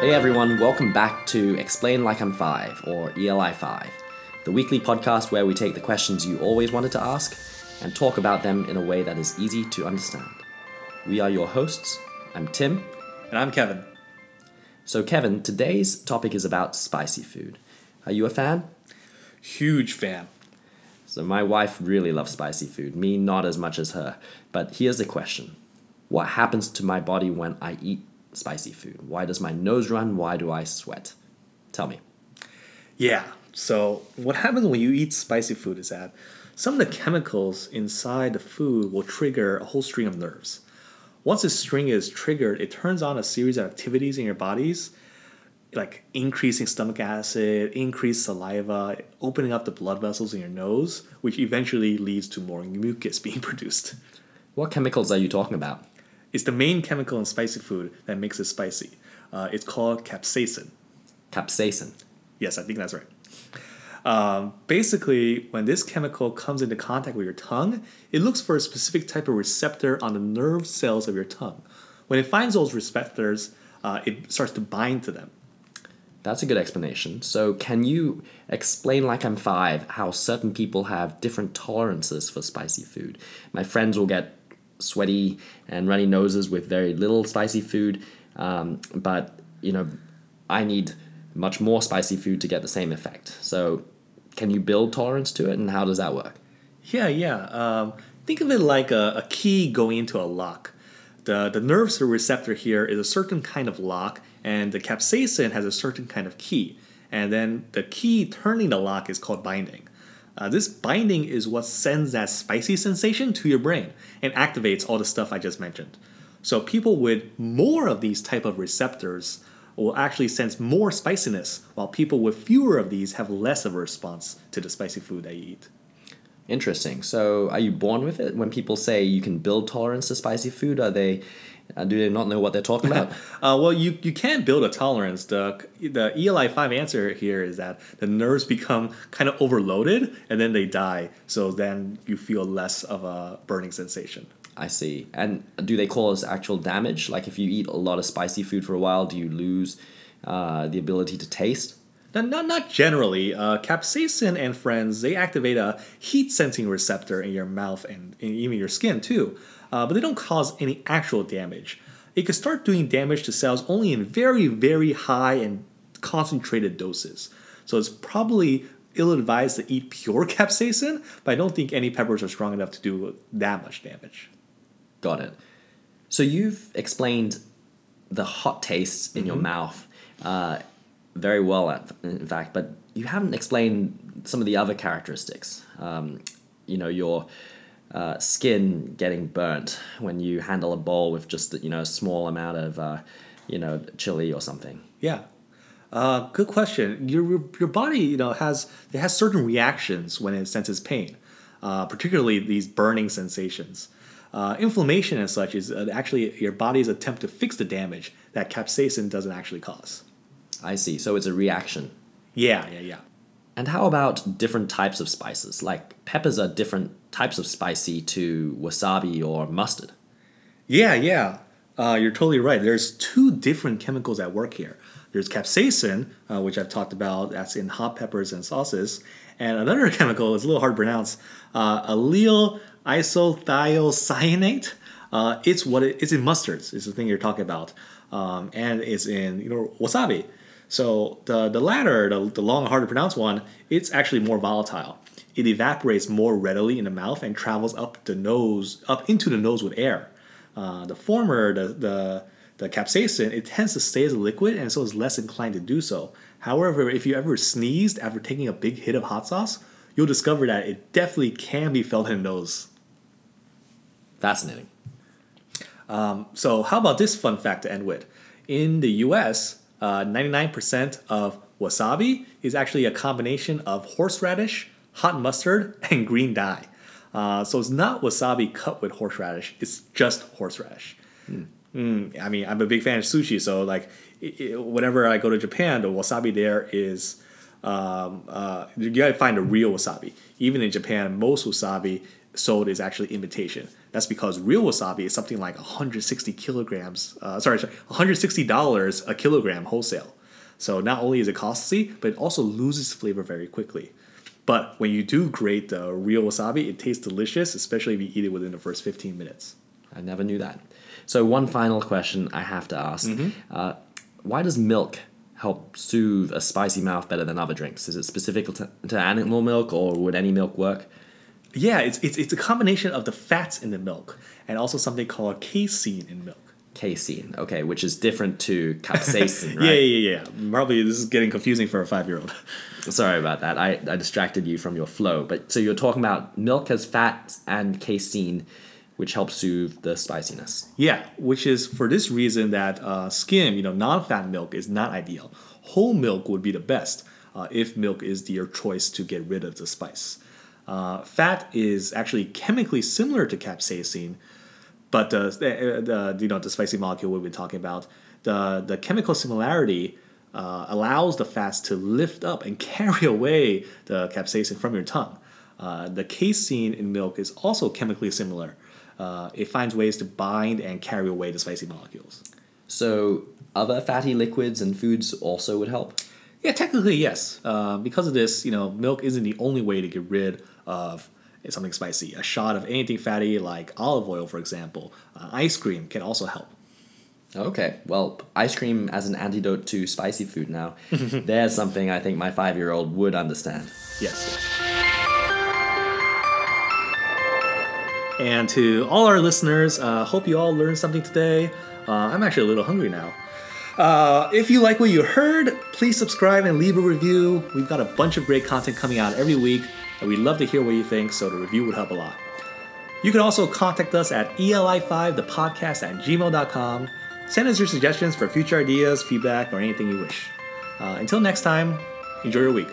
Hey everyone, welcome back to Explain Like I'm Five, or ELI 5, the weekly podcast where we take the questions you always wanted to ask and talk about them in a way that is easy to understand. We are your hosts. I'm Tim. And I'm Kevin. So, Kevin, today's topic is about spicy food. Are you a fan? Huge fan. So, my wife really loves spicy food, me not as much as her. But here's the question What happens to my body when I eat spicy food? Why does my nose run? Why do I sweat? Tell me. Yeah. So, what happens when you eat spicy food is that some of the chemicals inside the food will trigger a whole string of nerves. Once a string is triggered, it turns on a series of activities in your bodies, like increasing stomach acid, increased saliva, opening up the blood vessels in your nose, which eventually leads to more mucus being produced. What chemicals are you talking about? It's the main chemical in spicy food that makes it spicy. Uh, it's called capsaicin. Capsaicin. Yes, I think that's right. Um, basically, when this chemical comes into contact with your tongue, it looks for a specific type of receptor on the nerve cells of your tongue. When it finds those receptors, uh, it starts to bind to them. That's a good explanation. So, can you explain, like I'm five, how certain people have different tolerances for spicy food? My friends will get sweaty and runny noses with very little spicy food, um, but you know, I need much more spicy food to get the same effect. So, can you build tolerance to it, and how does that work? Yeah, yeah. Um, think of it like a, a key going into a lock. The, the nerve receptor here is a certain kind of lock, and the capsaicin has a certain kind of key. And then the key turning the lock is called binding. Uh, this binding is what sends that spicy sensation to your brain and activates all the stuff I just mentioned. So people with more of these type of receptors will actually sense more spiciness, while people with fewer of these have less of a response to the spicy food they eat. Interesting. So, are you born with it? When people say you can build tolerance to spicy food, are they uh, do they not know what they're talking about? uh, well, you, you can build a tolerance. The the ELI five answer here is that the nerves become kind of overloaded and then they die. So then you feel less of a burning sensation. I see. And do they cause actual damage? Like if you eat a lot of spicy food for a while, do you lose uh, the ability to taste? Now, not, not generally. Uh, capsaicin and friends, they activate a heat sensing receptor in your mouth and even your skin too, uh, but they don't cause any actual damage. It can start doing damage to cells only in very, very high and concentrated doses. So it's probably ill advised to eat pure capsaicin, but I don't think any peppers are strong enough to do that much damage. Got it. So you've explained the hot taste in mm-hmm. your mouth uh, very well, in fact, but you haven't explained some of the other characteristics. Um, you know, your uh, skin getting burnt when you handle a bowl with just you know a small amount of uh, you know chili or something. Yeah. Uh, good question. Your your body, you know, has it has certain reactions when it senses pain, uh, particularly these burning sensations. Uh, inflammation and such is uh, actually your body's attempt to fix the damage that capsaicin doesn't actually cause. I see. So it's a reaction. Yeah, yeah, yeah. And how about different types of spices? Like peppers are different types of spicy to wasabi or mustard. Yeah, yeah. Uh, you're totally right. There's two different chemicals at work here. There's capsaicin, uh, which I've talked about, that's in hot peppers and sauces, and another chemical is a little hard to pronounce, uh, allyl isothiocyanate. Uh, it's what it, it's in mustards. It's the thing you're talking about, um, and it's in you know wasabi. So the the latter, the, the long hard to pronounce one, it's actually more volatile. It evaporates more readily in the mouth and travels up the nose, up into the nose with air. Uh, the former, the, the the capsaicin, it tends to stay as a liquid and so is less inclined to do so. However, if you ever sneezed after taking a big hit of hot sauce, you'll discover that it definitely can be felt in the nose. Fascinating. Um, so, how about this fun fact to end with? In the US, uh, 99% of wasabi is actually a combination of horseradish, hot mustard, and green dye. Uh, so it's not wasabi cut with horseradish, it's just horseradish. Mm. Mm, I mean, I'm a big fan of sushi, so like it, it, whenever I go to Japan, the wasabi there is um, uh, you gotta find a real wasabi. Even in Japan, most wasabi sold is actually imitation. That's because real wasabi is something like 160 kilograms. Uh, sorry, sorry, 160 dollars a kilogram wholesale. So not only is it costly, but it also loses flavor very quickly. But when you do grate the real wasabi, it tastes delicious, especially if you eat it within the first 15 minutes. I never knew that. So, one final question I have to ask uh, Why does milk help soothe a spicy mouth better than other drinks? Is it specific to, to animal milk or would any milk work? Yeah, it's, it's, it's a combination of the fats in the milk and also something called casein in milk. Casein, okay, which is different to capsaicin, right? Yeah, yeah, yeah. Probably this is getting confusing for a five year old. Sorry about that. I, I distracted you from your flow. But so you're talking about milk has fat and casein, which helps soothe the spiciness. Yeah, which is for this reason that uh, skim, you know, non-fat milk is not ideal. Whole milk would be the best uh, if milk is your choice to get rid of the spice. Uh, fat is actually chemically similar to capsaicin, but the, the, the you know the spicy molecule we've been talking about, the the chemical similarity uh, allows the fats to lift up and carry away the capsaicin from your tongue. Uh, the casein in milk is also chemically similar. Uh, it finds ways to bind and carry away the spicy molecules. So other fatty liquids and foods also would help? Yeah, technically yes. Uh, because of this, you know, milk isn't the only way to get rid of something spicy. A shot of anything fatty, like olive oil, for example, uh, ice cream can also help. Okay, well, ice cream as an antidote to spicy food now. There's something I think my five year old would understand. Yes. And to all our listeners, uh, hope you all learned something today. Uh, I'm actually a little hungry now. Uh, if you like what you heard, please subscribe and leave a review. We've got a bunch of great content coming out every week, and we'd love to hear what you think, so the review would help a lot. You can also contact us at eli5 the podcast at gmail.com. Send us your suggestions for future ideas, feedback, or anything you wish. Uh, until next time, enjoy your week.